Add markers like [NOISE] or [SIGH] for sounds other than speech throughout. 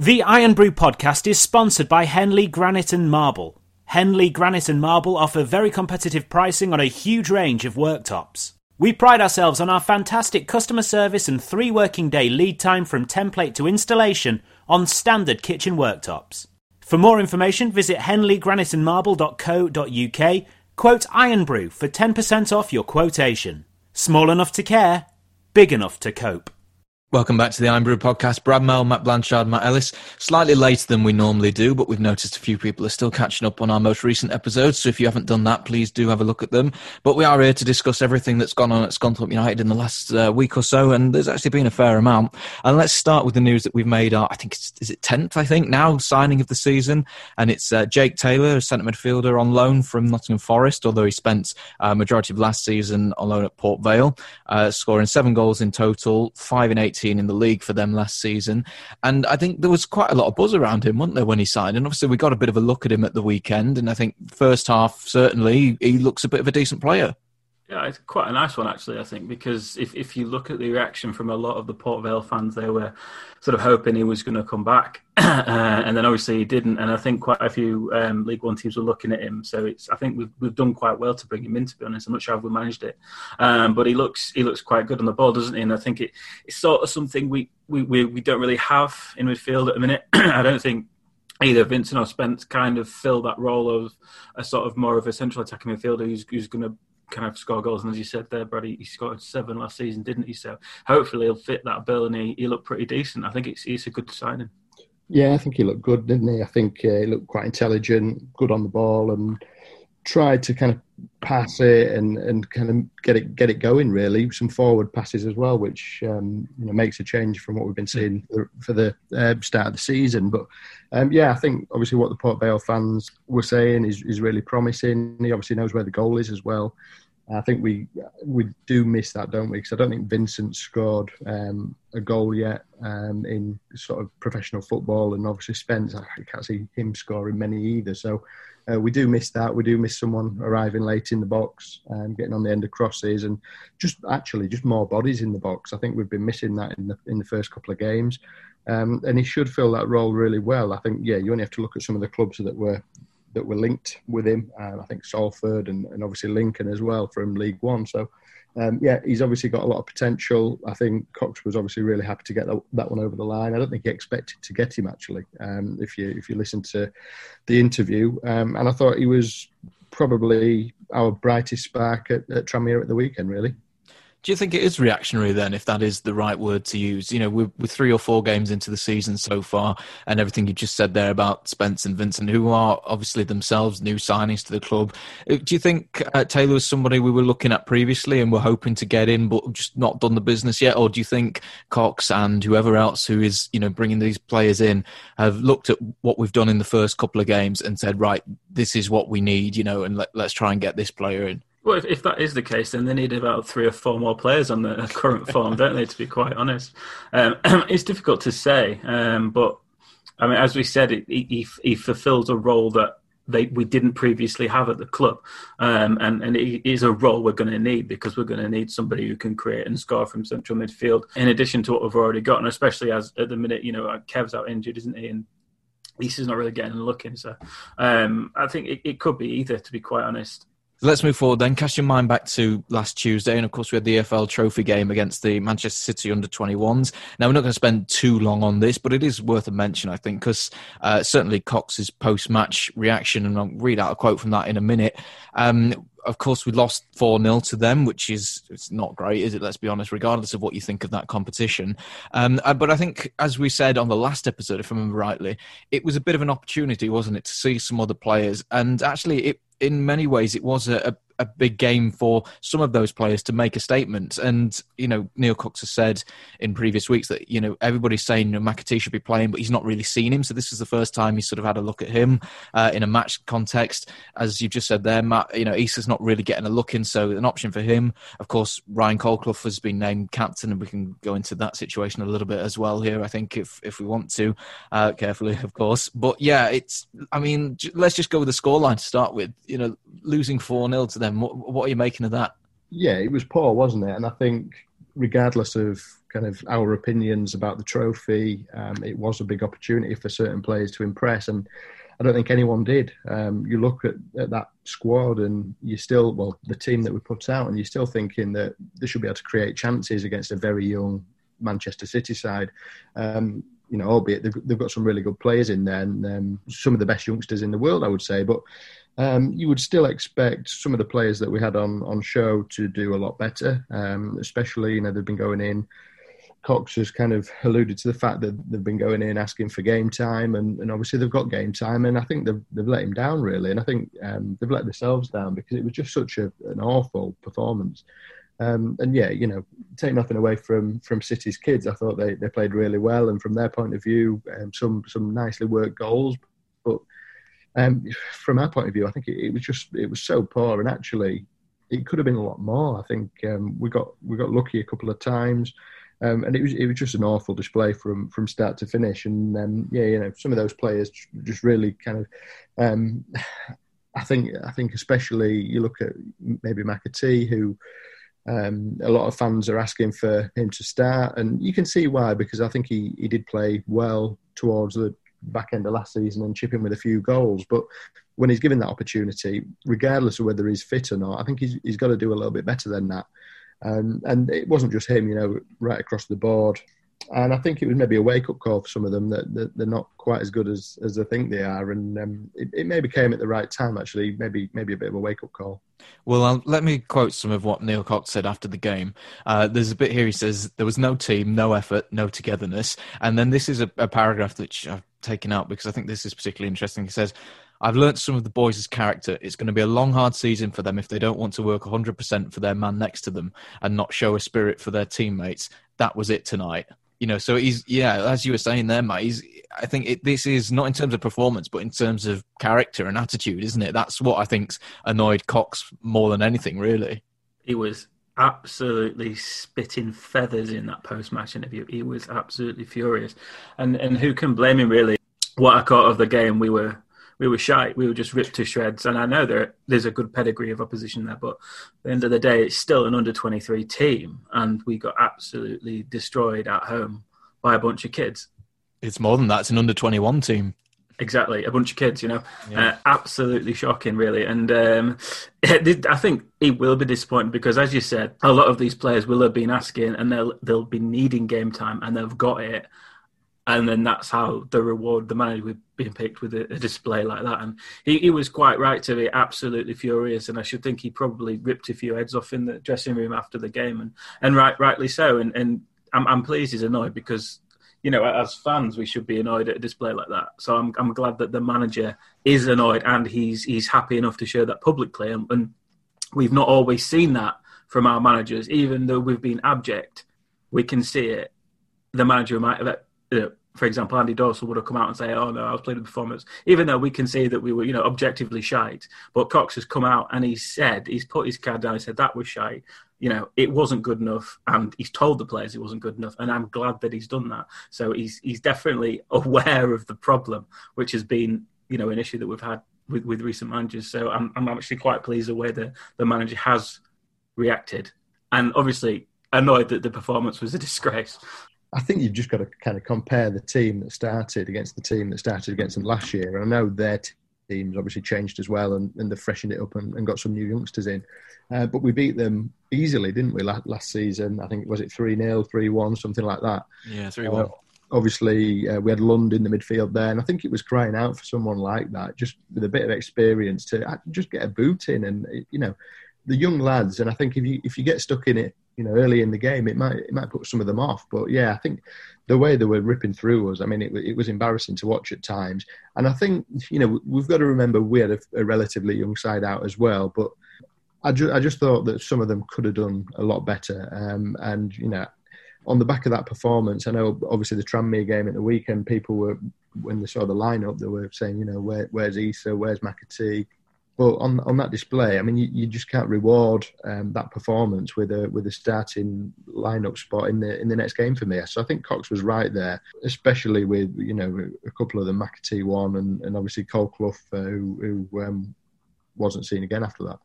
The Iron Brew podcast is sponsored by Henley Granite and Marble. Henley Granite and Marble offer very competitive pricing on a huge range of worktops. We pride ourselves on our fantastic customer service and three working day lead time from template to installation on standard kitchen worktops. For more information, visit henleygraniteandmarble.co.uk, quote Iron Brew for 10% off your quotation. Small enough to care, big enough to cope. Welcome back to the Iron Brew podcast. Brad Mel, Matt Blanchard, Matt Ellis. Slightly later than we normally do, but we've noticed a few people are still catching up on our most recent episodes. So if you haven't done that, please do have a look at them. But we are here to discuss everything that's gone on at Scunthorpe United in the last uh, week or so, and there's actually been a fair amount. And let's start with the news that we've made. Our, I think it's is it tenth, I think now signing of the season, and it's uh, Jake Taylor, a centre midfielder on loan from Nottingham Forest, although he spent uh, majority of last season on loan at Port Vale, uh, scoring seven goals in total, five in eighteen in the league for them last season. And I think there was quite a lot of buzz around him, wasn't there, when he signed? And obviously, we got a bit of a look at him at the weekend. And I think first half, certainly, he looks a bit of a decent player. Yeah, it's quite a nice one actually. I think because if, if you look at the reaction from a lot of the Port Vale fans, they were sort of hoping he was going to come back, uh, [CLEARS THROAT] and then obviously he didn't. And I think quite a few um, League One teams were looking at him. So it's I think we've we've done quite well to bring him in. To be honest, I'm not sure how we managed it, um, but he looks he looks quite good on the ball, doesn't he? And I think it, it's sort of something we, we, we, we don't really have in midfield at the minute. [CLEARS THROAT] I don't think either Vincent or Spence kind of fill that role of a sort of more of a central attacking midfielder who's, who's going to kind of score goals. And as you said there, Brady, he scored seven last season, didn't he? So hopefully he'll fit that bill and he, he looked pretty decent. I think it's, it's a good signing. Yeah, I think he looked good, didn't he? I think uh, he looked quite intelligent, good on the ball, and tried to kind of pass it and, and kind of get it get it going. Really, some forward passes as well, which um, you know makes a change from what we've been seeing for the uh, start of the season. But um, yeah, I think obviously what the Port Vale fans were saying is is really promising. He obviously knows where the goal is as well. I think we we do miss that, don't we? Because I don't think Vincent scored um, a goal yet um, in sort of professional football, and obviously Spence, I can't see him scoring many either. So uh, we do miss that. We do miss someone arriving late in the box, and getting on the end of crosses, and just actually just more bodies in the box. I think we've been missing that in the in the first couple of games. Um, and he should fill that role really well. I think, yeah, you only have to look at some of the clubs that were that were linked with him. Um, I think Salford and, and, obviously Lincoln as well from League One. So, um, yeah, he's obviously got a lot of potential. I think Cox was obviously really happy to get that, that one over the line. I don't think he expected to get him actually. Um, if you if you listen to the interview, um, and I thought he was probably our brightest spark at, at Tranmere at the weekend, really. Do you think it is reactionary then, if that is the right word to use? You know, we're, we're, three or four games into the season so far, and everything you just said there about Spence and Vincent, who are obviously themselves new signings to the club. Uh, do you think uh, Taylor was somebody we were looking at previously and were hoping to get in, but just not done the business yet? Or do you think Cox and whoever else who is, you know, bringing these players in have looked at what we've done in the first couple of games and said, right, this is what we need, you know, and let, let's try and get this player in? Well, if, if, that is the case, then they need about three or four more players on the [LAUGHS] current form, don't they? To be quite honest, um, [CLEARS THROAT] it's difficult to say. Um, but I mean, as we said, he, he fulfills a role that they we didn't previously have at the club, um, and and it is a role we're going to need because we're going to need somebody who can create and score from central midfield, in addition to what we've already got, and especially as at the minute, you know, Kev's out injured, isn't he? And Lisa's not really getting looking, so um, I think it, it could be either, to be quite honest. Let's move forward then. Cast your mind back to last Tuesday, and of course, we had the EFL Trophy game against the Manchester City under 21s. Now, we're not going to spend too long on this, but it is worth a mention, I think, because uh, certainly Cox's post match reaction, and I'll read out a quote from that in a minute. Um, of course, we lost 4 0 to them, which is it's not great, is it? Let's be honest, regardless of what you think of that competition. Um, uh, but I think, as we said on the last episode, if I remember rightly, it was a bit of an opportunity, wasn't it, to see some other players. And actually, it in many ways, it was a, a big game for some of those players to make a statement. And you know, Neil Cox has said in previous weeks that you know everybody's saying you know, McAtee should be playing, but he's not really seen him. So this is the first time he's sort of had a look at him uh, in a match context. As you just said there, Matt, you know, Isa's not really getting a look in, so an option for him. Of course, Ryan Colclough has been named captain, and we can go into that situation a little bit as well here. I think if if we want to, uh, carefully, of course. But yeah, it's. I mean, let's just go with the scoreline to start with. You know, losing four 0 to them. What, what are you making of that? Yeah, it was poor, wasn't it? And I think, regardless of kind of our opinions about the trophy, um, it was a big opportunity for certain players to impress, and I don't think anyone did. Um, you look at, at, that squad, and you still, well, the team that we put out, and you're still thinking that they should be able to create chances against a very young Manchester City side. Um, you know, albeit they've, they've, got some really good players in there and um, some of the best youngsters in the world, I would say. But um, you would still expect some of the players that we had on, on show to do a lot better, um, especially, you know, they've been going in. Cox has kind of alluded to the fact that they've been going in asking for game time, and, and obviously they've got game time, and I think they've, they've let him down really, and I think um, they've let themselves down because it was just such a, an awful performance. Um, and yeah, you know, take nothing away from from City's kids. I thought they, they played really well, and from their point of view, um, some some nicely worked goals. Um, from our point of view, I think it, it, was just it was so poor, and actually, it could have been a lot more. I think um, we got we got lucky a couple of times, um, and it was it was just an awful display from from start to finish. And um, yeah, you know, some of those players just really kind of. Um, I think I think especially you look at maybe McAtee who. Um, a lot of fans are asking for him to start, and you can see why because I think he, he did play well towards the back end of last season and chip in with a few goals. But when he's given that opportunity, regardless of whether he's fit or not, I think he's, he's got to do a little bit better than that. Um, and it wasn't just him, you know, right across the board. And I think it was maybe a wake up call for some of them that, that they're not quite as good as, as they think they are. And um, it, it, maybe came at the right time, actually, maybe maybe a bit of a wake up call. Well, um, let me quote some of what Neil Cox said after the game. Uh, there's a bit here he says, There was no team, no effort, no togetherness. And then this is a, a paragraph that I've taken out because I think this is particularly interesting. He says, I've learnt some of the boys' character. It's going to be a long, hard season for them if they don't want to work 100% for their man next to them and not show a spirit for their teammates. That was it tonight. You know, so he's, yeah, as you were saying there, Matt, he's, I think it, this is not in terms of performance, but in terms of character and attitude, isn't it? That's what I think's annoyed Cox more than anything, really. He was absolutely spitting feathers in that post-match interview. He was absolutely furious, and and who can blame him really? What I caught of the game, we were we were shy. We were just ripped to shreds. And I know there there's a good pedigree of opposition there, but at the end of the day, it's still an under 23 team, and we got absolutely destroyed at home by a bunch of kids. It's more than that. It's an under 21 team. Exactly, a bunch of kids, you know, yeah. uh, absolutely shocking, really. And um, [LAUGHS] I think he will be disappointed because, as you said, a lot of these players will have been asking, and they'll they'll be needing game time, and they've got it, and then that's how the reward the manager would being picked with a, a, display like that. And he, he was quite right to be absolutely furious, and I should think he probably ripped a few heads off in the dressing room after the game, and and right rightly so. And and I'm, I'm pleased he's annoyed because you know, as fans, we should be annoyed at a display like that. So I'm, I'm glad that the manager is annoyed and he's he's happy enough to show that publicly. And, and we've not always seen that from our managers, even though we've been abject. We can see it. The manager might have, you know, for example, Andy Dawson would have come out and say, "Oh no, I was playing the performance," even though we can see that we were, you know, objectively shite. But Cox has come out and he said, he's put his card down. He said that was shite you know, it wasn't good enough, and he's told the players it wasn't good enough, and I'm glad that he's done that. So he's he's definitely [LAUGHS] aware of the problem, which has been you know an issue that we've had with, with recent managers. So I'm I'm actually quite pleased the way the the manager has reacted, and obviously annoyed that the performance was a [LAUGHS] disgrace. I think you've just got to kind of compare the team that started against the team that started against them last year. And I know their team's obviously changed as well, and, and they've freshened it up and, and got some new youngsters in. Uh, but we beat them easily, didn't we? Last, last season, I think it was it three 0 three one, something like that. Yeah, three one. Uh, obviously, uh, we had Lund in the midfield there, and I think it was crying out for someone like that, just with a bit of experience to uh, just get a boot in, and you know, the young lads. And I think if you if you get stuck in it, you know, early in the game, it might it might put some of them off. But yeah, I think the way they were ripping through us, I mean, it, it was embarrassing to watch at times. And I think you know we've got to remember we had a, a relatively young side out as well, but I, ju- I just thought that some of them could have done a lot better. Um, and, you know, on the back of that performance, I know obviously the Tranmere game at the weekend, people were, when they saw the lineup, they were saying, you know, Where, where's Issa, where's McAtee? But on on that display, I mean, you, you just can't reward um, that performance with a with a starting lineup spot in the in the next game for me. So I think Cox was right there, especially with you know a couple of the McAtee one and, and obviously Colclough, uh, who, who um, wasn't seen again after that.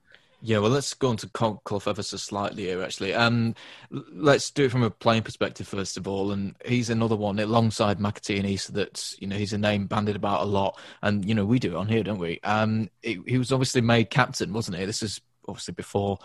Yeah, well, let's go on to Cole ever so slightly here, actually. Um, let's do it from a playing perspective first of all, and he's another one alongside McAtee and Issa that you know he's a name banded about a lot, and you know we do it on here, don't we? Um, he, he was obviously made captain, wasn't he? This is obviously before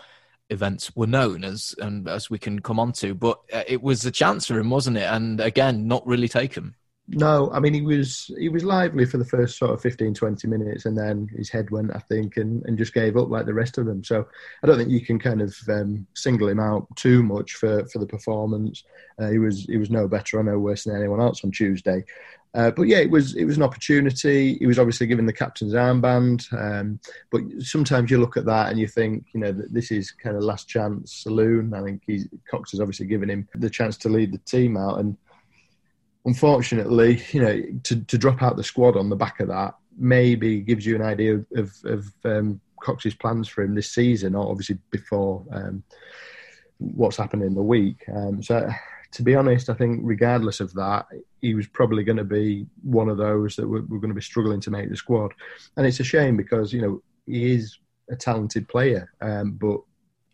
events were known, as and as we can come on to, but uh, it was a chance for him, wasn't it? And again, not really taken. No, I mean he was he was lively for the first sort of 15, 20 minutes, and then his head went, I think, and, and just gave up like the rest of them. So I don't think you can kind of um, single him out too much for, for the performance. Uh, he was he was no better or no worse than anyone else on Tuesday. Uh, but yeah, it was it was an opportunity. He was obviously given the captain's armband, um, but sometimes you look at that and you think, you know, that this is kind of last chance saloon. I think he's, Cox has obviously given him the chance to lead the team out, and unfortunately, you know, to, to drop out the squad on the back of that maybe gives you an idea of, of, um, Cox's plans for him this season, or obviously before um, what's happened in the week. Um, so, to be honest, I think regardless of that, he was probably going to be one of those that were, were going to be struggling to make the squad. And it's a shame because, you know, he is a talented player, um, but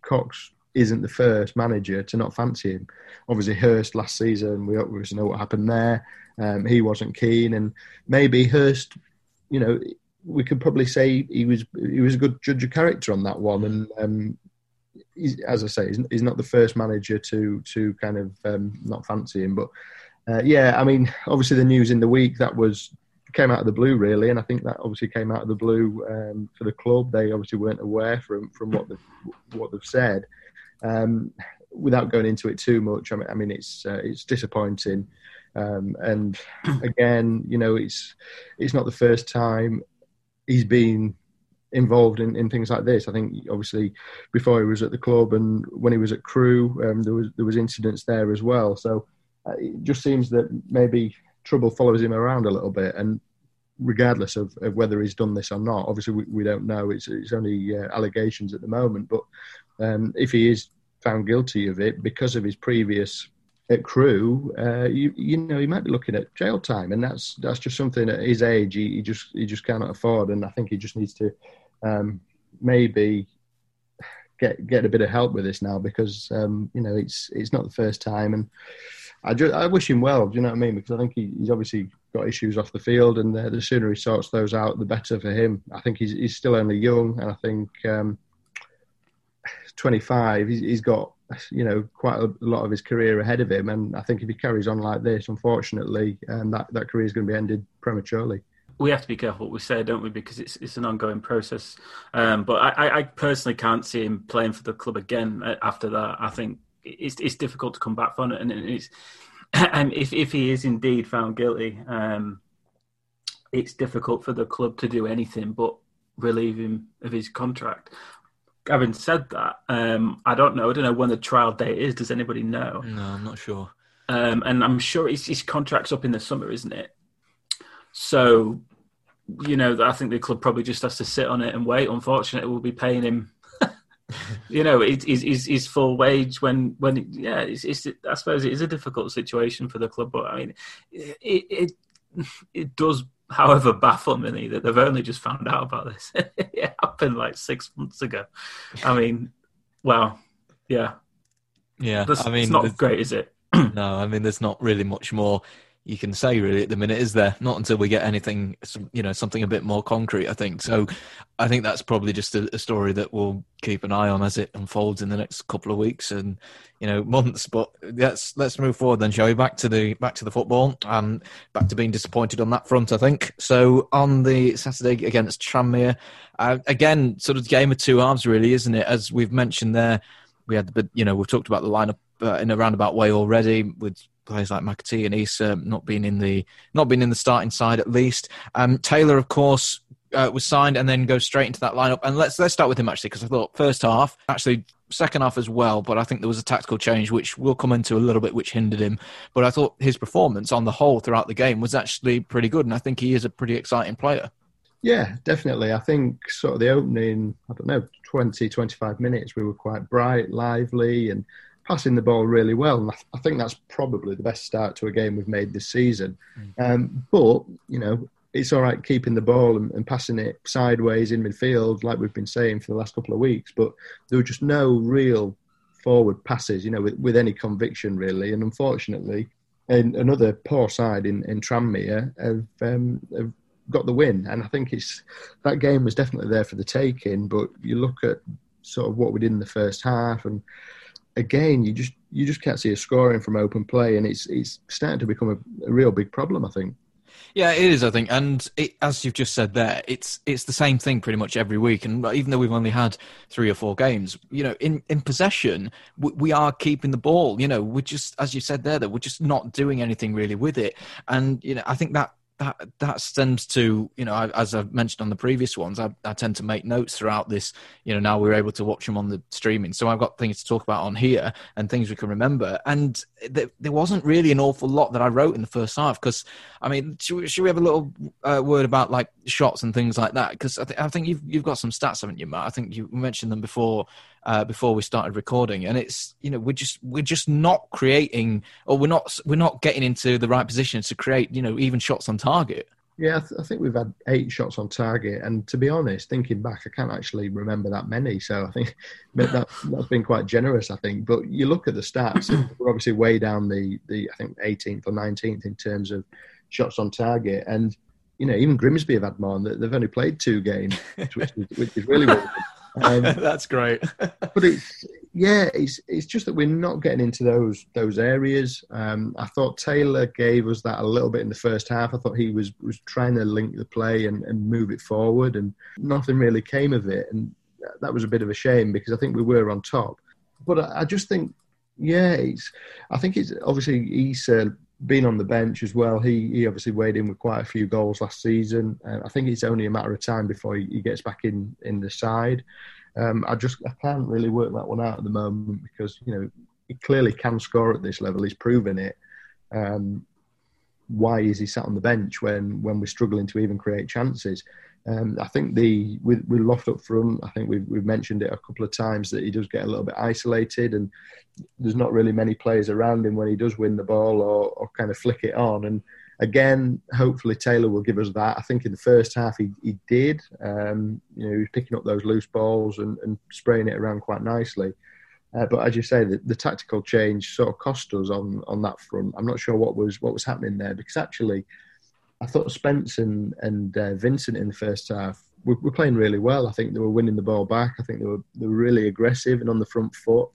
Cox isn't the first manager to not fancy him. Obviously, Hurst last season, we obviously know what happened there. Um, he wasn't keen, and maybe Hurst, you know, we could probably say he was he was a good judge of character on that one. And um, as I say, he's, he's, not the first manager to to kind of um, not fancy him. But uh, yeah, I mean, obviously the news in the week that was came out of the blue really, and I think that obviously came out of the blue um, for the club. They obviously weren't aware from from what what they've said. Um, without going into it too much, I mean, I mean it's uh, it's disappointing, um, and [CLEARS THROAT] again, you know, it's it's not the first time he's been involved in, in things like this. I think obviously before he was at the club and when he was at Crewe, um, there was there was incidents there as well. So uh, it just seems that maybe trouble follows him around a little bit, and regardless of, of whether he's done this or not, obviously we, we don't know. It's it's only uh, allegations at the moment, but um, if he is found guilty of it because of his previous at Crewe, uh, you you know he might be looking at jail time, and that's that's just something at his age he, he just he just cannot afford, and I think he just needs to um, maybe get get a bit of help with this now because um, you know it's it's not the first time, and I just I wish him well. Do you know what I mean? Because I think he, he's obviously got issues off the field, and the, the, sooner he sorts those out, the better for him. I think he's he's still only young, and I think. Um, 25, he's, he's got you know quite a lot of his career ahead of him, and I think if he carries on like this, unfortunately, um, that that career is going to be ended prematurely. We have to be careful what we say, don't we? Because it's it's an ongoing process. Um, but I, I personally can't see him playing for the club again uh, after that. I think it's it's difficult to come back from it, and it's [CLEARS THROAT] and if if he is indeed found guilty, um, it's difficult for the club to do anything but relieve him of his contract having said that, um, I don't know. I don't know when the trial date is. Does anybody know? No, I'm not sure. Um, and I'm sure his, his contract's up in the summer, isn't it? So, you know, I think the club probably just has to sit on it and wait. Unfortunately, we'll be paying him, [LAUGHS] you know, his, his, his full wage when when yeah. It's, it's, I suppose it is a difficult situation for the club, but I mean, it it, it does however baffle me that they've only just found out about this. [LAUGHS] it happened like six months ago. I mean, well, yeah, yeah. That's, I mean, it's not great, is it? [CLEARS THROAT] no, I mean, there's not really much more you can say really at the minute, is there? Not until we get anything, you know, something a bit more concrete. I think so. I think that's probably just a, a, story that we'll keep an eye on as it unfolds in the next couple of weeks and you know months. But let's let's move forward then, shall we? Back to the back to the football and back to being disappointed on that front. I think so. On the Saturday against Tranmere, uh, again, sort of game of two halves, really, isn't it? As we've mentioned there, we had the you know we've talked about the lineup uh, in a roundabout way already with players like McAtee and Issa not being in the not being in the starting side at least. Um, Taylor, of course, uh, was signed and then go straight into that lineup. And let's let's start with him actually because I thought first half, actually second half as well, but I think there was a tactical change which we'll come into a little bit, which hindered him. But I thought his performance on the whole throughout the game was actually pretty good, and I think he is a pretty exciting player. Yeah, definitely. I think sort of the opening, I don't know, 20, 25 minutes, we were quite bright, lively, and passing the ball really well. And I think that's probably the best start to a game we've made this season. Mm. Um, but, you know, it's all right keeping the ball and, and, passing it sideways in midfield, like we've been saying for the last couple of weeks. But there were just no real forward passes, you know, with, with any conviction really. And unfortunately, and another poor side in, in Tranmere have, um, have got the win. And I think it's that game was definitely there for the taking. But you look at sort of what we did in the first half, and again, you just you just can't see a scoring from open play, and it's it's starting to become a, a real big problem. I think. Yeah, it is. I think, and it, as you've just said there, it's it's the same thing pretty much every week. And even though we've only had three or four games, you know, in in possession, we, we are keeping the ball. You know, we're just as you said there, that we're just not doing anything really with it. And you know, I think that that that stems to you know I, as I've mentioned on the previous ones I, I, tend to make notes throughout this you know now we're able to watch them on the streaming. So I've got things to talk about on here and things we can remember. And th- there wasn't really an awful lot that I wrote in the first half because I mean should we, should we, have a little uh, word about like shots and things like that? Because I, th- I think you've you've got some stats haven't you Matt? I think you mentioned them before uh, before we started recording, and it's you know we're just we're just not creating or we're not we're not getting into the right positions to create you know even shots on target. Yeah, I, th- I, think we've had eight shots on target, and to be honest, thinking back, I can't actually remember that many. So I think [LAUGHS] that that's been quite generous. I think, but you look at the stats, we're obviously way down the the I think 18th or 19th in terms of shots on target, and you know even Grimsby have had more. They've only played two games, which, is, which is really. Um, [LAUGHS] That's great. [LAUGHS] but it's yeah, it's it's just that we're not getting into those those areas. Um, I thought Taylor gave us that a little bit in the first half. I thought he was was trying to link the play and, and move it forward, and nothing really came of it. And that was a bit of a shame because I think we were on top. But I, I just think, yeah, it's. I think it's obviously he's been on the bench as well. He he obviously weighed in with quite a few goals last season. Uh, I think it's only a matter of time before he, he gets back in in the side. Um, I just I can't really work that one out at the moment because you know he clearly can score at this level. He's proven it. Um, why is he sat on the bench when when we're struggling to even create chances? Um, I think the with, with Loft up front, I think we've we've mentioned it a couple of times that he does get a little bit isolated, and there's not really many players around him when he does win the ball or, or kind of flick it on. And again, hopefully Taylor will give us that. I think in the first half he, he did. Um, you know, he was picking up those loose balls and, and spraying it around quite nicely. Uh, but as you say, the, the, tactical change sort of cost us on, on that front. I'm not sure what was what was happening there because actually I thought Spence and, and uh, Vincent in the first half were, were, playing really well. I think they were winning the ball back. I think they were they were really aggressive and on the front foot,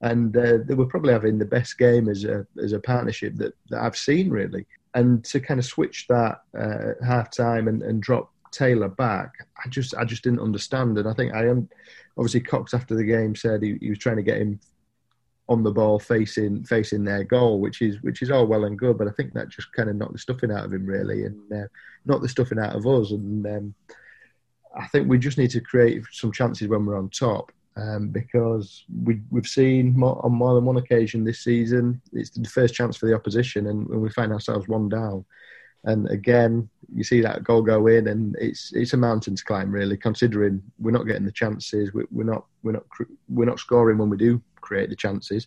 and uh, they were probably having the best game as a as a partnership that, that I've seen really. And to kind of switch that uh, half time and, and drop Taylor back, I just I just didn't understand. And I think I am obviously Cox after the game said he, he was trying to get him on the ball facing facing their goal, which is which is all well and good, but I think that just kind of knocked the stuffing out of him really, and uh, not the stuffing out of us. And um, I think we just need to create some chances when we're on top, um, because we we've seen more, on more than one occasion this season it's the first chance for the opposition, and when we find ourselves one down. And again, you see that goal go in, and it's it's a mountain to climb, really. Considering we're not getting the chances, we, we're not we're not we're not scoring when we do create the chances.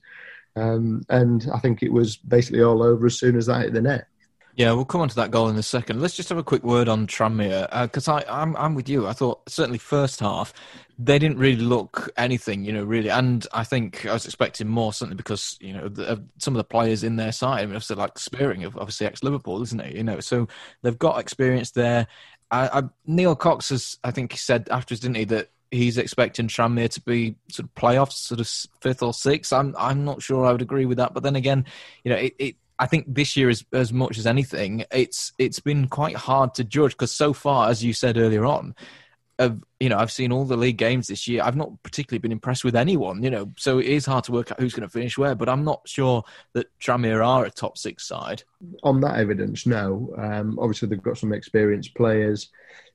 Um, and I think it was basically all over as soon as that hit the net. Yeah, we'll come on to that goal in a second. Let's just have a quick word on Tranmere because uh, I'm I'm with you. I thought certainly first half they didn't really look anything, you know, really. And I think I was expecting more certainly because you know the, some of the players in their side. I mean, obviously like Spearing, of obviously ex Liverpool, isn't it? You know, so they've got experience there. I, I, Neil Cox has, I think, he said afterwards, didn't he, that he's expecting Tranmere to be sort of playoffs, sort of fifth or sixth. I'm I'm not sure I would agree with that. But then again, you know, it, it I think this year is as much as anything, it's it's been quite hard to judge because so far, as you said earlier on, of you know I've seen all the league games this year. I've not particularly been impressed with anyone. You know, so it is hard to work out who's going to finish where. But I'm not sure that Tranmere are a top six side. On that evidence, no. Um, obviously, they've got some experienced players.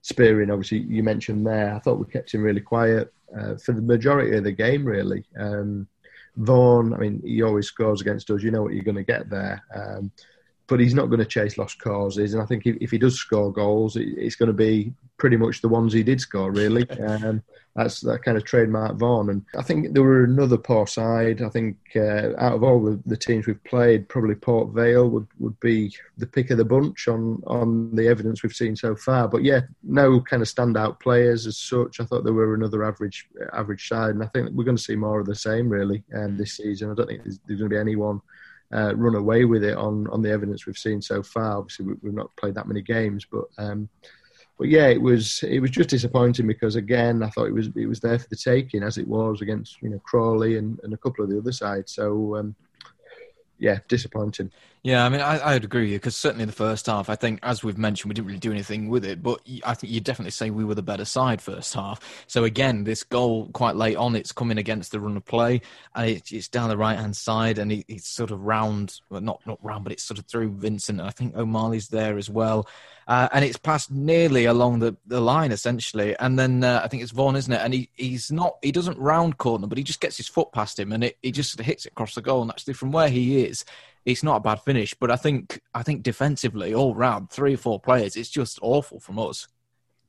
Spearing, obviously, you mentioned there. I thought we kept him really quiet uh, for the majority of the game. Really, um, Vaughan. I mean, he always scores against us. You know what you're going to get there. Um, but he's not going to chase lost causes. And I think if, if he does score goals, it, it's going to be pretty much the ones he did score, really. [LAUGHS] Um, that's that kind of trademark Vaughan. And I think there were another poor side. I think uh, out of all the, the, teams we've played, probably Port Vale would, would be the pick of the bunch on, on the evidence we've seen so far. But yeah, no kind of standout players as such. I thought there were another average average side, and I think we're going to see more of the same really um, this season. I don't think there's, there's going to be anyone uh, run away with it on on the evidence we've seen so far. Obviously, we, have not played that many games, but um, but yeah, it was it was just disappointing because again, I thought it was it was there for the taking as it was against you know Crawley and, and a couple of the other sides. So um, yeah, disappointing. Yeah, I mean, I, I'd agree with you because certainly in the first half, I think, as we've mentioned, we didn't really do anything with it. But I think you'd definitely say we were the better side first half. So again, this goal quite late on, it's coming against the run of play, and it, it's down the right hand side, and it, it's sort of round, well, not not round, but it's sort of through Vincent. And I think O'Malley's there as well, uh, and it's passed nearly along the, the line essentially. And then uh, I think it's Vaughan, isn't it? And he, he's not, he doesn't round corner, but he just gets his foot past him, and it, he just hits it across the goal. And actually, from where he is it's not a bad finish. But I think I think defensively, all round, three or four players, it's just awful from us.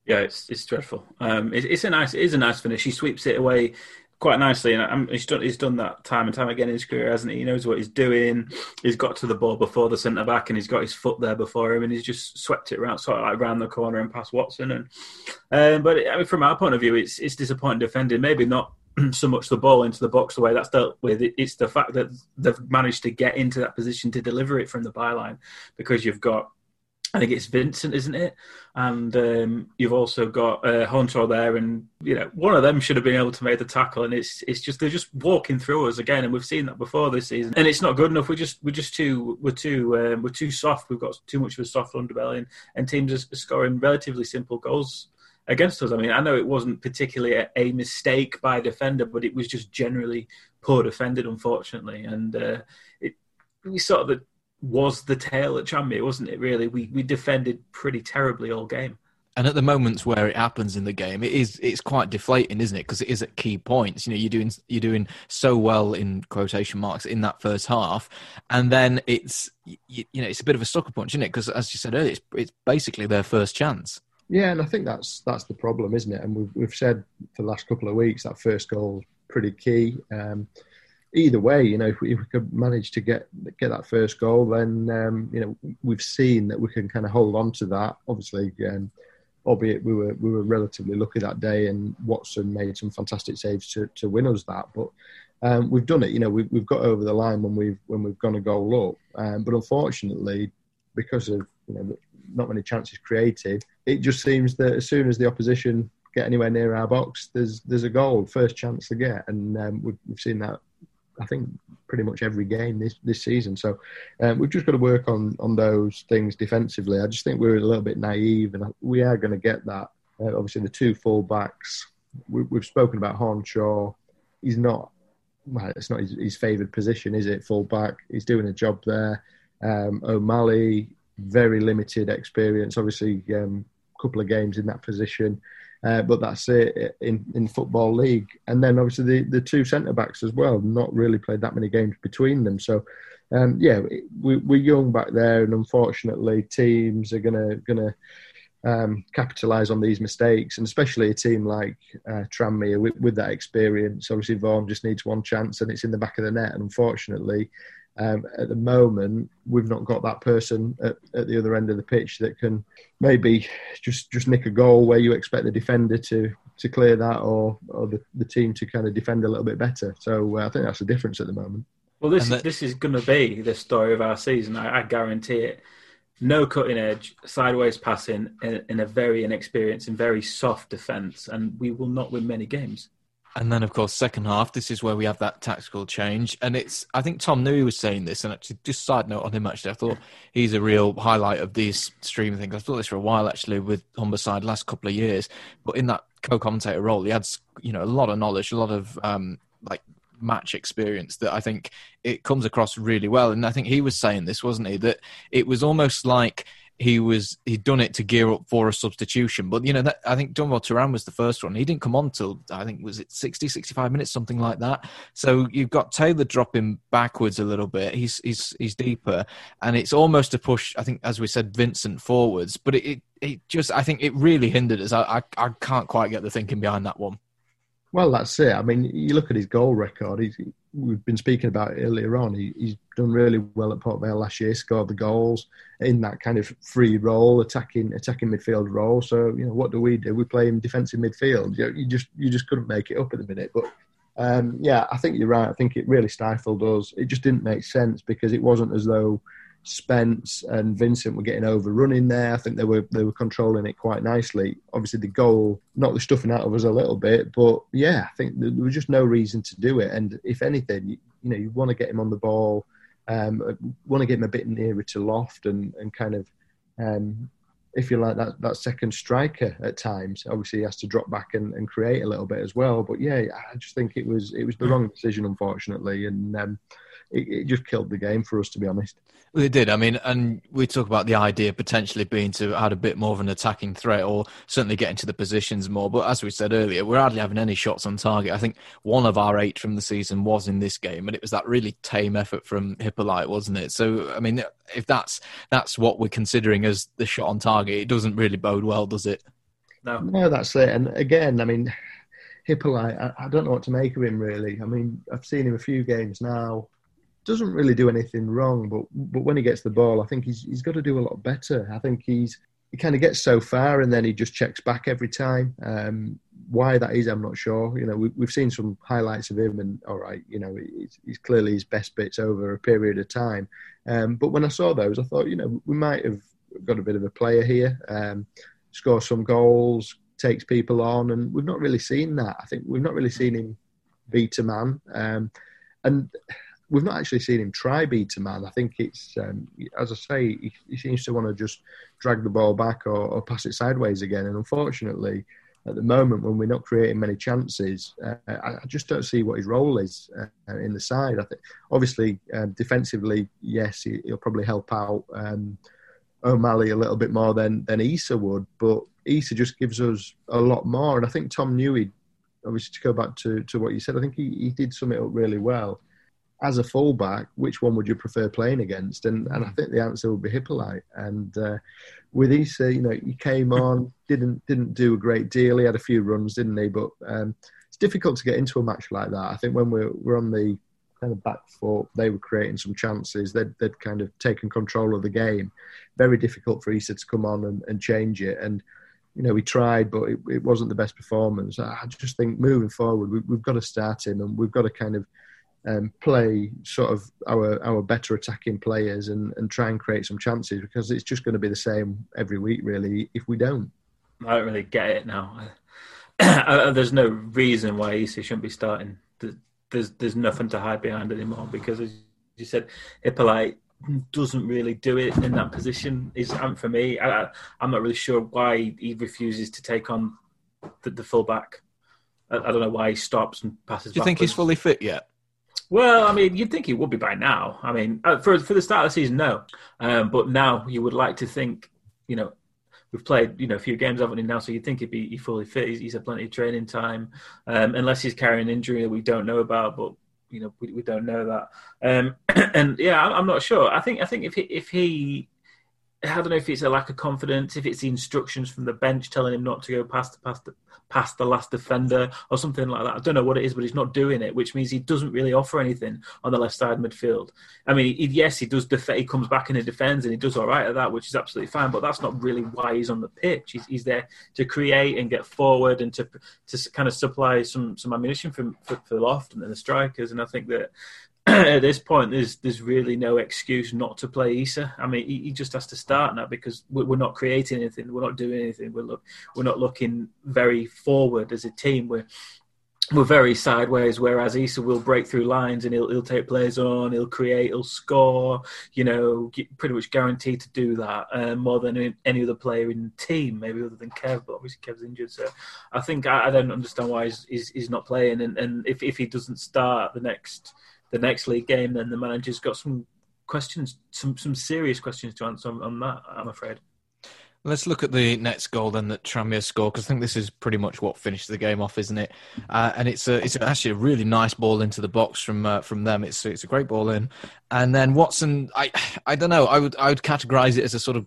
Yeah, it's it's dreadful. Um, it, it's a nice it is a nice finish. He sweeps it away quite nicely, and um, he's done he's done that time and time again in his career, hasn't he? He knows what he's doing. He's got to the ball before the centre back, and he's got his foot there before him, and he's just swept it around sort of like around the corner and past Watson. And um, but I mean, from our point of view, it's it's disappointing defending. Maybe not [CLEARS THROAT] so much the ball into the box the way that's dealt with. It's the fact that they've managed to get into that position to deliver it from the byline because you've got, I think it's Vincent, isn't it? And um, you've also got uh, Hunter there, and you know one of them should have been able to make the tackle, and it's it's just they're just walking through us again, and we've seen that before this season, and it's not good enough. We're just we're just too we're too um, we're too soft. We've got too much of a soft underbelly, and, and teams are scoring relatively simple goals against us. I mean, I know it wasn't particularly a, a mistake by a defender, but it was just generally poor defended, unfortunately. And uh, it we sort of was the tail at Tranmere, wasn't it? Really, we we defended pretty terribly all game. And at the moments where it happens in the game, it is it's quite deflating, isn't it? Because it is at key points. You know, you're doing you're doing so well in quotation marks in that first half, and then it's you, you know it's a bit of a sucker punch, isn't it? Because as you said earlier, it's, it's basically their first chance. Yeah, and I think that's that's the problem, isn't it? And we've we've said for the last couple of weeks that first goal pretty key. Um, either way, you know, if we, if we, could manage to get get that first goal, then um, you know we've seen that we can kind of hold on to that. Obviously, um, albeit we were we were relatively lucky that day, and Watson made some fantastic saves to, to win us that. But um, we've done it. You know, we've we've got over the line when we've when we've gone a goal up. Um, but unfortunately, because of you know not many chances created. It just seems that as soon as the opposition get anywhere near our box, there's there's a goal, first chance to get, and um, we've, we've seen that. I think pretty much every game this this season. So um, we've just got to work on on those things defensively. I just think we're a little bit naive, and we are going to get that. Uh, obviously, the two full backs. We, have spoken about Hornshaw. He's not. Well, it's not his, his favoured position, is it? Full back. He's doing a job there. Um, O'Malley very limited experience. Obviously, a um, couple of games in that position, uh, but that's it in in football league. And then obviously the the two centre backs as well. Not really played that many games between them. So. Um, yeah, we, we're young back there, and unfortunately, teams are gonna gonna um, capitalise on these mistakes, and especially a team like uh, Tranmere with, with, that experience. Obviously, Vaughan just needs one chance, and it's in the back of the net. And unfortunately, um, at the moment, we've not got that person at, at, the other end of the pitch that can maybe just just nick a goal where you expect the defender to to clear that, or or the, the team to kind of defend a little bit better. So uh, I think that's the difference at the moment. Well, this is, this is going to be the story of our season. I, I guarantee it. No cutting edge, sideways passing in, in a very inexperienced and very soft defence, and we will not win many games. And then, of course, second half, this is where we have that tactical change. And it's, I think Tom Newey was saying this, and actually, just side note on him, actually, I thought he's a real highlight of these streaming things. I've thought this for a while, actually, with Humberside last couple of years. But in that co-commentator role, he had you know a lot of knowledge, a lot of um, like match experience that I think it comes across really well. And I think he was saying this, wasn't he? That it was almost like he was he'd done it to gear up for a substitution. But you know, that, I think Dunval Turan was the first one. He didn't come on till I think was it 60, 65 minutes, something like that. So you've got Taylor dropping backwards a little bit. He's he's he's deeper, and it's almost a push. I think, as we said, Vincent forwards. But it it, it just I think it really hindered us. I, I I can't quite get the thinking behind that one. Well, that's it. I mean, you look at his goal record. He's, we've been speaking about earlier on. He, he's done really well at Port Vale last year. Scored the goals in that kind of free role, attacking attacking midfield role. So you know, what do we do? We play him defensive midfield. You, you just you just couldn't make it up at the minute. But um, yeah, I think you're right. I think it really stifled us. It just didn't make sense because it wasn't as though Spence and Vincent were getting overrun in there. I think they were they were controlling it quite nicely. Obviously, the goal knocked the stuffing out of us a little bit, but yeah, I think there was just no reason to do it. And if anything, you, you know, you want to get him on the ball, um, want to get him a bit nearer to loft and and kind of. Um, if you like that, that second striker at times, obviously he has to drop back and, and create a little bit as well. But yeah, I just think it was it was the wrong decision, unfortunately, and um, it, it, just killed the game for us, to be honest. Well, it did. I mean, and we talk about the idea potentially being to add a bit more of an attacking threat or certainly get into the positions more. But as we said earlier, we're hardly having any shots on target. I think one of our eight from the season was in this game, and it was that really tame effort from Hippolyte, wasn't it? So, I mean, if that's that's what we're considering as the shot on target, it doesn't really bode well, does it? No, no, that's it. And again, I mean, Hippolyte, I, I, don't know what to make of him really. I mean, I've seen him a few games now doesn't really do anything wrong, but but when he gets the ball, I think he's he's got to do a lot better. I think he's he kind of gets so far and then he just checks back every time. Um, why that is, I'm not sure. You know, we, have seen some highlights of him, and all right, you know, he's, he's clearly his best bits over a period of time. Um, but when I saw those, I thought, you know, we might have got a bit of a player here, um, score some goals, takes people on, and we've not really seen that. I think we've not really seen him beat a man. Um, and we've not actually seen him try beat a man. I think it's, um, as I say, he, he, seems to want to just drag the ball back or, or, pass it sideways again. And unfortunately, at the moment, when we're not creating many chances, uh, I, just don't see what his role is uh, in the side. I think, obviously, um, defensively, yes, he, will probably help out um, O'Malley a little bit more than than Issa would, but Issa just gives us a lot more. And I think Tom knew Newey, obviously, to go back to, to what you said, I think he, he did sum it up really well as a fullback, which one would you prefer playing against? And and I think the answer would be Hippolyte. And uh, with Issa, you know, he came on, didn't didn't do a great deal. He had a few runs, didn't he? But um, it's difficult to get into a match like that. I think when we're we're on the kind of back foot, they were creating some chances. They'd, they'd kind of taken control of the game. Very difficult for Issa to come on and, and change it. And you know, we tried, but it, it wasn't the best performance. I just think moving forward, we, we've got to start him, and we've got to kind of um, play sort of our our better attacking players and, and try and create some chances because it's just going to be the same every week really if we don't. I don't really get it now. [CLEARS THROAT] there's no reason why Issa shouldn't be starting. There's there's nothing to hide behind anymore because as you said, Hippolyte doesn't really do it in that position. Is and for me, I, am not really sure why he refuses to take on the, the full back. I, I, don't know why he stops and passes. Do you backwards. think he's fully fit yet? Well, I mean, you'd think he would be by now. I mean, uh, for for the start of the season, no. Um, but now you would like to think, you know, we've played you know a few games haven't we now, so you'd think he'd be fully fit. He's, he's had plenty of training time, um, unless he's carrying an injury that we don't know about. But you know, we, we don't know that. Um, [CLEARS THROAT] and yeah, I'm, I'm not sure. I think I think if he, if he I don't know if it's a lack of confidence, if it's the instructions from the bench telling him not to go past the past the, past the last defender or something like that. I don't know what it is, but he's not doing it, which means he doesn't really offer anything on the left side midfield. I mean, he, yes, he does. Def- he comes back and he defends, and he does all right at that, which is absolutely fine. But that's not really why he's on the pitch. He's, he's there to create and get forward and to to kind of supply some some ammunition for for, for loft and the strikers. And I think that [CLEARS THROAT] at this point, there's there's really no excuse not to play Issa. I mean, he, he just has to start now because we're, not creating anything, we're not doing anything, we're look, we're not looking very forward as a team. We're were very sideways, whereas Issa will break through lines and he'll, he'll take players on, he'll create, he'll score, you know, pretty much guaranteed to do that uh, more than any other player in the team, maybe other than Kev, but obviously Kev's injured. So I think I, I don't understand why he's, he's, he's, not playing. And, and if, if he doesn't start the next the next league game, then the manager's got some questions, some, some serious questions to answer on, on that, I'm afraid. Let's look at the next goal then that Tranmere scored because I think this is pretty much what finished the game off, isn't it? Uh, and it's a, it's actually a really nice ball into the box from uh, from them. It's it's a great ball in, and then Watson. I I don't know. I would I would categorize it as a sort of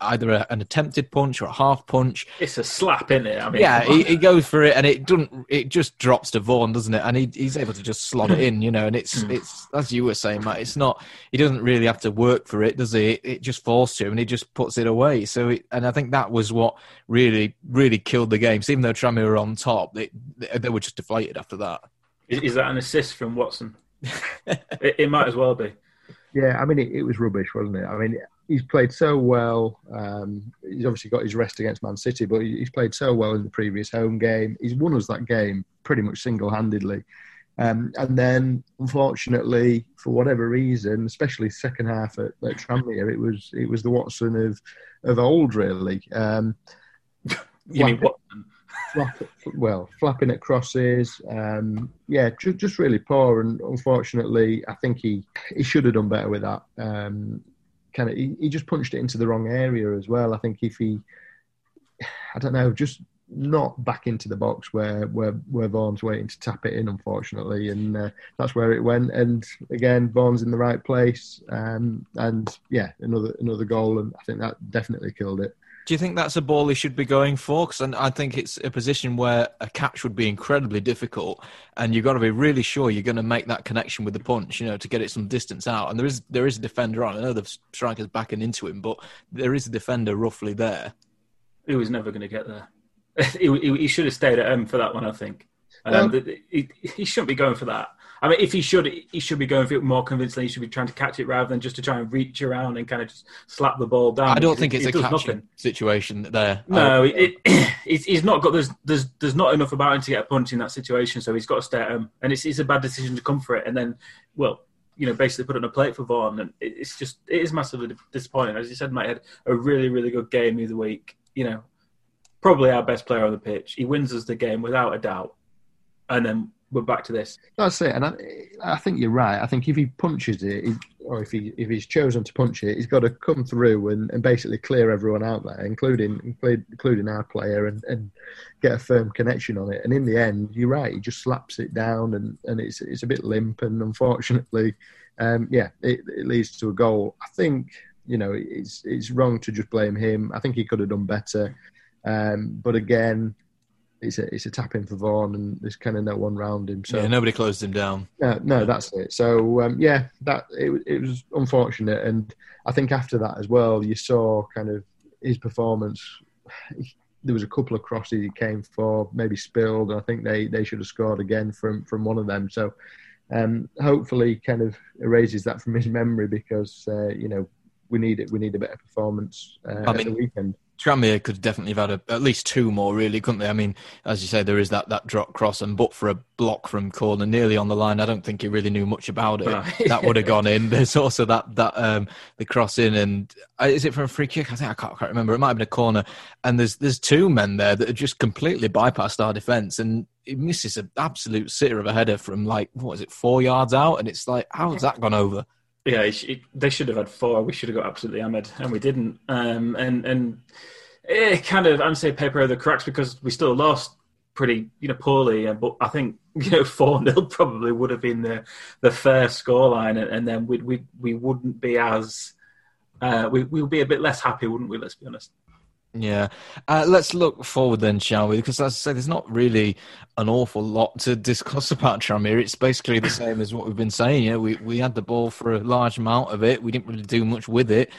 either a, an attempted punch or a half punch. It's a slap, isn't it? I mean, yeah, he, he, goes for it, and it doesn't. It just drops to Vaughan, doesn't it? And he, he's able to just slot it in, you know. And it's it's as you were saying, Matt. It's not. He doesn't really have to work for it, does he? It, it just falls to him, and he just puts it away. So, it, and I think that was what really really killed the game. So even though Tranmere were on top, they, they were just deflated after that. Is, is that an assist from Watson? [LAUGHS] it, it might as well be. Yeah, I mean, it, it, was rubbish, wasn't it? I mean, he's played so well. Um, he's obviously got his rest against Man City, but he's played so well in the previous home game. He's won us that game pretty much single handedly. Um, and then, unfortunately, for whatever reason, especially second half at, at Tranmere, it was it was the Watson of of old, really. Um, you mean Watson? Flap, well, flapping at crosses, um, yeah, just, just really poor. And unfortunately, I think he he should have done better with that. Um, kind of he, he just punched it into the wrong area as well. I think if he, I don't know, just not back into the box where where where Vaughan's waiting to tap it in, unfortunately, and uh, that's where it went. And again, Vaughan's in the right place, um, and yeah, another another goal, and I think that definitely killed it. Do you think that's a ball he should be going for? Because I think it's a position where a catch would be incredibly difficult, and you've got to be really sure you're going to make that connection with the punch, you know, to get it some distance out. And there is there is a defender on. I know the striker's backing into him, but there is a defender roughly there. He was never going to get there. [LAUGHS] he, he, he, should have stayed at home for that one, I think. Um, well, he, he shouldn't be going for that. I mean, if he should, he should be going for it more convincingly. He should be trying to catch it rather than just to try and reach around and kind of just slap the ball down. I don't think it's it, a catching situation there. No, uh, it, [CLEARS THROAT] it, he's not got. There's there's there's not enough about him to get a punch in that situation, so he's got to stay at home. And it's it's a bad decision to come for it, and then well. You know, basically put on a plate for Vaughan, and it's just it is massively disappointing. As you said, Mike had a really, really good game of the other week. You know, probably our best player on the pitch. He wins us the game without a doubt, and then we're back to this. That's it, and I, I think you're right. I think if he punches it, he, or if he if he's chosen to punch it, he's got to come through and, and basically clear everyone out there, including including our player, and, and get a firm connection on it. And in the end, you're right. He just slaps it down, and, and it's it's a bit limp, and unfortunately, um, yeah, it, it leads to a goal. I think you know it's it's wrong to just blame him. I think he could have done better. Um, but again, it's a it's a tap in for Vaughan, and there's kind of no one round him. So yeah, nobody closed him down. No, no, that's it. So um, yeah, that it, it was unfortunate, and I think after that as well, you saw kind of his performance. There was a couple of crosses he came for, maybe spilled. And I think they, they should have scored again from from one of them. So um, hopefully, kind of erases that from his memory because uh, you know we need it. We need a better performance uh, I mean, at the weekend. Tranmere could definitely have had a, at least two more, really, couldn't they? I mean, as you say, there is that, that drop cross, and but for a block from corner nearly on the line, I don't think he really knew much about it. that would have [LAUGHS] gone in. There's also that that um, the cross in, and uh, is it from a free kick? I think I can't, I can't remember. It might have been a corner, and there's there's two men there that have just completely bypassed our defence, and he misses an absolute sitter of a header from like what is it, four yards out, and it's like how's that gone over? Yeah, they should have had four. We should have got absolutely hammered, and we didn't. Um, and and it kind of, I'm saying paper over the cracks because we still lost pretty, you know, poorly. But I think [LAUGHS] you know four 0 probably would have been the the fair scoreline, and, and then we we we wouldn't be as uh, we we would be a bit less happy, wouldn't we? Let's be honest. Yeah. Uh, let's look forward then, shall we? Because as I say, there's not really an awful lot to discuss [LAUGHS] about Tranmere. It's basically the same as what we've been saying. Yeah, we, we had the ball for a large amount of it. We didn't really do much with it.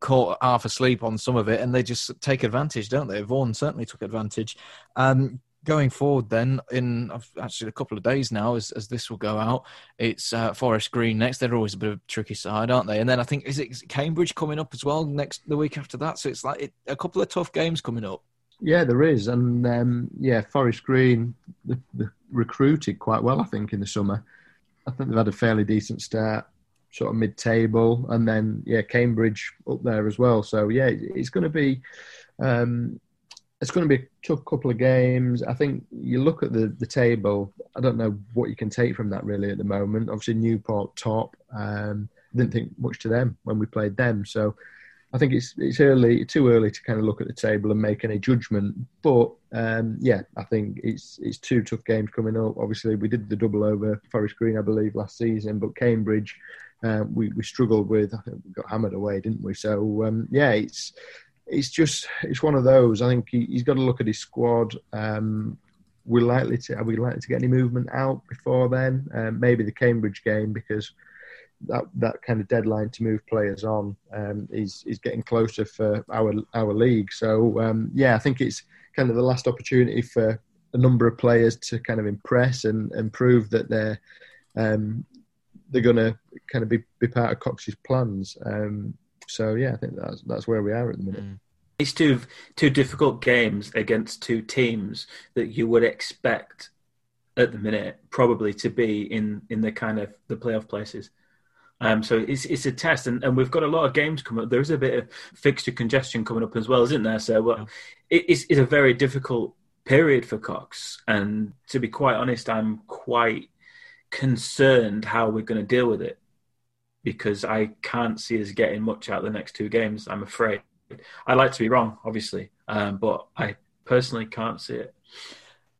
Caught half asleep on some of it, and they just take advantage, don't they? Vaughan certainly took advantage. Um, going forward then in actually a couple of days now as, as this will go out it's uh, forest green next. They're always a bit of a tricky side aren't they? And then i think is it, cambridge coming up as well next the week after that? So it's like it, a couple of tough games coming up. Yeah, there is, and um, yeah, Forest Green they, they recruited quite well, I think, in the summer. I think they've had a fairly decent start, sort of mid-table, and then yeah, Cambridge up there as well. So yeah, it's going to be um, it's going to be a tough couple of games. I think you look at the the table. I don't know what you can take from that really at the moment. Obviously, Newport top. Um, didn't think much to them when we played them, so I think it's it's early, too early to kind of look at the table and make any judgment. But um, yeah, I think it's it's two tough games coming up. Obviously, we did the double over Forest Green, I believe, last season, but Cambridge, uh, we we struggled with. I think we got hammered away, didn't we? So um, yeah, it's it's just it's one of those. I think he, has got to look at his squad. Um, we're likely to are we likely to get any movement out before then? Um, maybe the Cambridge game because that that kind of deadline to move players on um, is is getting closer for our our league. So um, yeah, I think it's kind of the last opportunity for a number of players to kind of impress and, and prove that they're um, they're going to kind of be, be part of Cox's plans. Um, so yeah, I think that's that's where we are at the minute. Mm. It's two two difficult games against two teams that you would expect at the minute probably to be in in the kind of the playoff places. Um, so it's it's a test, and, and we've got a lot of games coming up. There's a bit of fixture congestion coming up as well, isn't there? So well, yeah. it, it's, it's a very difficult period for Cox, and to be quite honest, I'm quite concerned how we're going to deal with it because I can't see us getting much out of the next two games. I'm afraid. I like to be wrong, obviously, um, but I personally can't see it.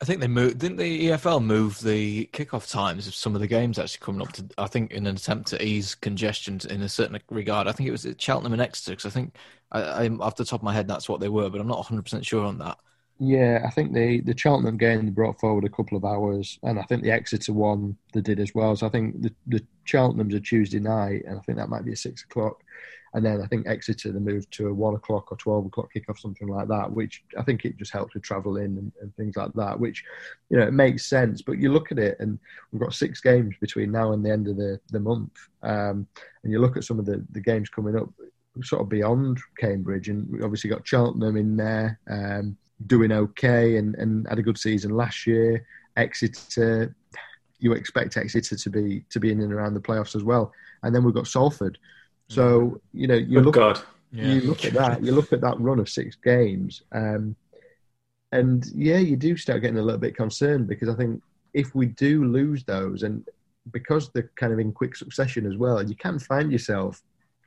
I think they moved. Didn't the EFL move the kickoff times of some of the games actually coming up to? I think in an attempt to ease congestion in a certain regard. I think it was Cheltenham and Exeter because I think I, am off the top of my head that's what they were, but I'm not 100 percent sure on that. Yeah, I think the the Cheltenham game brought forward a couple of hours, and I think the Exeter one they did as well. So I think the the Cheltenham's a Tuesday night, and I think that might be a six o'clock and then I think Exeter they moved to a one o'clock or twelve o'clock kickoff, something like that. Which I think it just helps with travel in and, and, things like that. Which you know it makes sense. But you look at it, and we've got six games between now and the end of the the month, um, and you look at some of the the games coming up, sort of beyond Cambridge, and we obviously got Cheltenham in there. Um, doing okay and, and had a good season last year. Exeter, you expect Exeter to be to be in and around the playoffs as well. And then we've got Salford, so you know, you look, God. Yeah. you look at that, you look at that run of six games, um, and yeah, you do start getting a little bit concerned because I think if we do lose those, and because they're kind of in quick succession as well, you can find yourself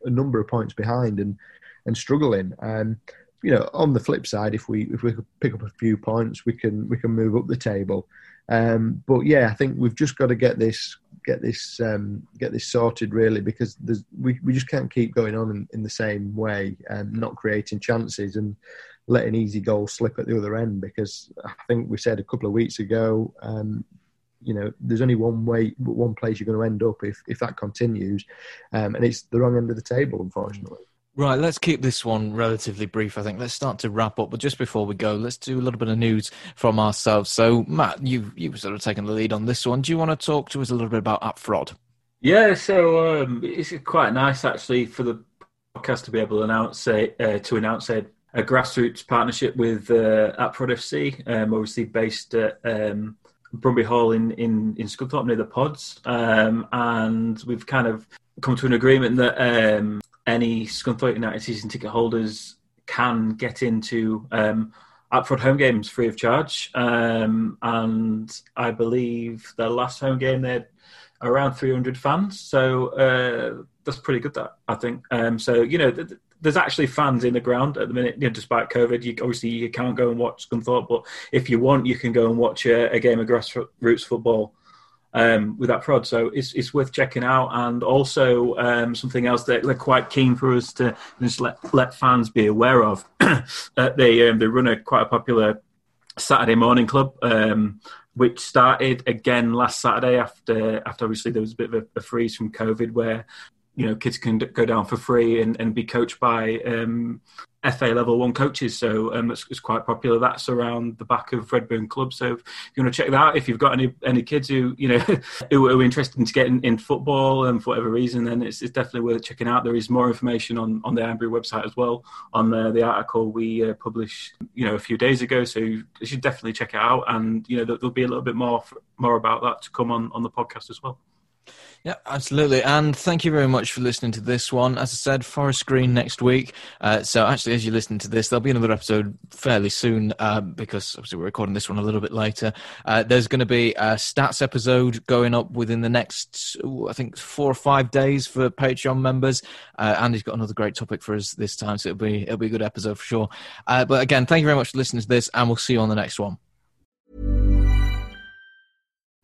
a number of points behind and and struggling. And you know, on the flip side, if we if we pick up a few points, we can we can move up the table. Um, but yeah, I think we've just got to get this get this um, get this sorted really because we we just can't keep going on in, in the same way and not creating chances and letting easy goals slip at the other end because I think we said a couple of weeks ago. Um, you know, there's only one way, one place you're going to end up if, if that continues, um, and it's the wrong end of the table, unfortunately. Right, let's keep this one relatively brief. I think let's start to wrap up. But just before we go, let's do a little bit of news from ourselves. So, Matt, you you sort of taken the lead on this one. Do you want to talk to us a little bit about App Frod? Yeah, so um, it's quite nice actually for the podcast to be able to announce a, uh, to announce a, a, grassroots partnership with uh, Frod FC, um, obviously based at um, Brumby Hall in in in Scunthorpe near the Pods, um, and we've kind of come to an agreement that um, any Scunthorpe United season ticket holders can get into um, home games free of charge. Um, and I believe the last home game they had around 300 fans. So uh, that's pretty good, that I think. Um, so, you know, th- there's actually fans in the ground at the minute, you know, despite COVID. You, obviously, you can't go and watch Scunthorpe, but if you want, you can go and watch a, a game of grassroots football um, with Frod, So it's, it's worth checking out. And also um, something else that they're quite keen for us to just let, let fans be aware of. [CLEARS THROAT] uh, they um, they run a quite a popular Saturday morning club, um, which started again last Saturday after after obviously there was a bit of a, a freeze from COVID where you know kids can go down for free and, and be coached by um, FA level one coaches. So um, it's, it's, quite popular. That's around the back of Redburn Club. So if you want to check that out, if you've got any any kids who you know [LAUGHS] who are interested in getting in football and for whatever reason, then it's, it's, definitely worth checking out. There is more information on on the Ironbury website as well on the, the article we uh, published you know a few days ago. So you should definitely check it out. And you know there'll be a little bit more more about that to come on on the podcast as well. Yeah, absolutely. And thank you very much for listening to this one. As I said, Forest Green next week. Uh, so actually, as you listen to this, there'll be another episode fairly soon uh, because obviously we're recording this one a little bit later. Uh, there's going to be a stats episode going up within the next, I think, four or five days for Patreon members. Uh, Andy's got another great topic for us this time, so it'll be it'll be a good episode for sure. Uh, but again, thank you very much for listening to this, and we'll see you on the next one.